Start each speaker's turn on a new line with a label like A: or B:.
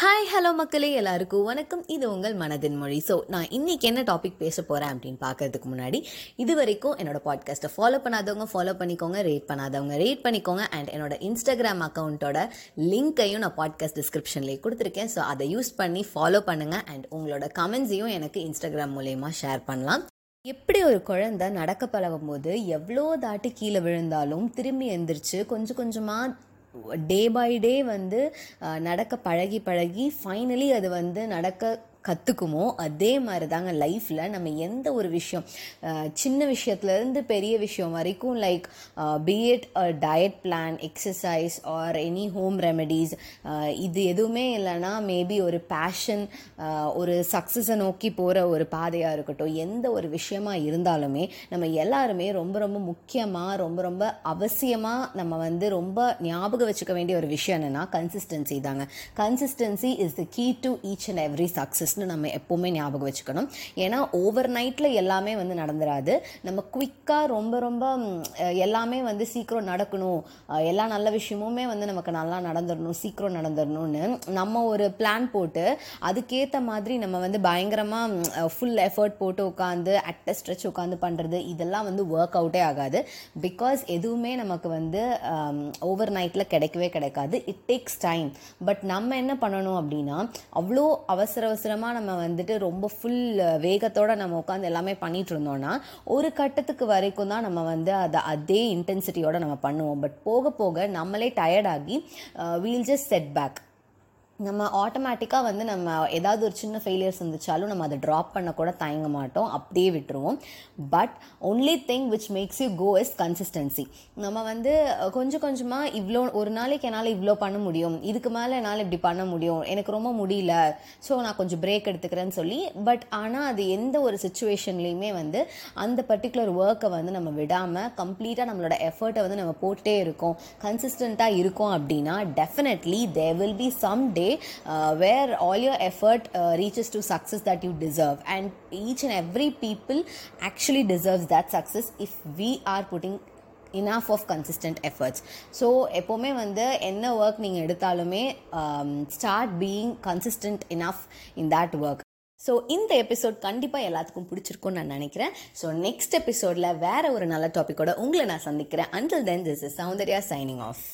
A: Hi hello மக்களே எல்லாருக்கும் வணக்கம். இது உங்கள் மனதின் மொழி. ஸோ நான் இன்றைக்கி என்ன டாபிக் பேச போகிறேன் அப்படின்னு பார்க்கறதுக்கு முன்னாடி இது வரைக்கும் என்னோட பாட்காஸ்ட்டை ஃபாலோ பண்ணாதவங்க ஃபாலோ பண்ணிக்கோங்க ரேட் பண்ணாதவங்க ரேட் பண்ணிக்கோங்க. அண்ட் என்னோட இன்ஸ்டாகிராம் அக்கௌண்ட்டோட லிங்க்கையும் நான் பாட்காஸ்ட் டிஸ்கிரிப்ஷன்லேயே கொடுத்துருக்கேன். ஸோ அதை யூஸ் பண்ணி ஃபாலோ பண்ணுங்கள் அண்ட் உங்களோட கமெண்ட்ஸையும் எனக்கு இன்ஸ்டாகிராம் மூலயமா ஷேர் பண்ணலாம். எப்படி ஒரு குழந்தை நடக்க பழகும் போது எவ்வளோ தாட்டி கீழே விழுந்தாலும் திரும்பி எந்திரிச்சு கொஞ்சம் கொஞ்சமாக டே பை டே வந்து நடக்க பழகி பழகி ஃபைனலி அது வந்து நடக்க கற்றுக்குமோ அதே மாதிரி தாங்க லைஃப்பில் நம்ம எந்த ஒரு விஷயம் சின்ன விஷயத்துலேருந்து பெரிய விஷயம் வரைக்கும் like B Ed diet plan exercise or any home remedies இது எதுவுமே இல்லைன்னா மேபி ஒரு பேஷன் ஒரு சக்ஸஸை நோக்கி போகிற ஒரு பாதையாக இருக்கட்டும் எந்த ஒரு விஷயமாக இருந்தாலுமே நம்ம எல்லாருமே ரொம்ப ரொம்ப முக்கியமாக ரொம்ப ரொம்ப அவசியமாக நம்ம வந்து ரொம்ப ஞாபகம் வச்சுக்க வேண்டிய ஒரு விஷயம் என்னென்னா கன்சிஸ்டன்சி தாங்க. Consistency is the key to each and every success சக்ஸஸ்னு நம்ம எப்போவுமே ஞாபகம் வச்சுக்கணும். ஏன்னா ஓவர் நைட்டில் எல்லாமே வந்து நடந்துராது. நம்ம குயிக்காக ரொம்ப ரொம்ப எல்லாமே வந்து சீக்கிரம் நடக்கணும். எல்லா நல்ல விஷயமுமே வந்து நமக்கு நல்லா நடந்துடணும் சீக்கிரம் நடந்துடணும்னு நம்ம ஒரு பிளான் போட்டு அதுக்கேற்ற மாதிரி நம்ம வந்து பயங்கரமாக ஃபுல் எஃபர்ட் போட்டு உட்காந்து அட்ட ஸ்ட்ரெச் உட்காந்து பண்ணுறது இதெல்லாம் வந்து ஒர்க் அவுட்டே ஆகாது. பிகாஸ் எதுவுமே நமக்கு வந்து ஓவர் நைட்டில் கிடைக்கவே கிடைக்காது. இட் டேக்ஸ் டைம் பட் நம்ம என்ன பண்ணணும் அப்படின்னா அவ்வளோ அவசர அவசரமாக நம்ம வந்துட்டு ரொம்ப ஃபுல் வேகத்தோடு நம்ம உட்காந்து எல்லாமே பண்ணிகிட்டு இருந்தோம்னா ஒரு கட்டத்துக்கு வரைக்கும் தான் நம்ம வந்து அதை அதே இன்டென்சிட்டியோடு நம்ம பண்ணுவோம். பட் போக போக நம்மளே டயர்டாகி வீல் ஜஸ்ட் செட் பேக் நம்ம ஆட்டோமேட்டிக்காக வந்து நம்ம ஏதாவது ஒரு சின்ன ஃபெயிலியர்ஸ் இருந்துச்சாலும் நம்ம அதை ட்ராப் பண்ண கூட தயங்க மாட்டோம். அப்படியே விட்டுருவோம். But only thing which makes you go is consistency நம்ம வந்து கொஞ்சம் கொஞ்சமாக இவ்வளோ ஒரு நாளைக்கு என்னால் இவ்வளோ பண்ண முடியும். இதுக்கு மேலே என்னால் இப்படி பண்ண முடியும். எனக்கு ரொம்ப முடியல. ஸோ நான் கொஞ்சம் பிரேக் எடுத்துக்கிறேன்னு சொல்லி பட் ஆனால் அது எந்த ஒரு சுச்சுவேஷன்லேயுமே வந்து அந்த பர்டிகுலர் ஒர்க்கை வந்து நம்ம விடாமல் கம்ப்ளீட்டாக நம்மளோட எஃபர்ட்டை வந்து நம்ம போட்டுட்டே இருக்கோம். கன்சிஸ்டண்ட்டாக இருக்கோம் அப்படின்னா definitely there will be some day where all your effort reaches to success that you deserve and each and every people actually deserves that success if we are putting enough of consistent efforts so எப்போவுமே வந்து என்ன work நீங்கள் எடுத்தாலுமே start being consistent enough in that work so இந்த episode கண்டிப்பாக எல்லாத்துக்கும் பிடிச்சிருக்கும்னு நான் நினைக்கிறேன். ஸோ நெக்ஸ்ட் எபிசோடில் வேற ஒரு நல்ல டாப்பிக்கோட உங்களை நான் சந்திக்கிறேன். Until then this is Soundarya signing off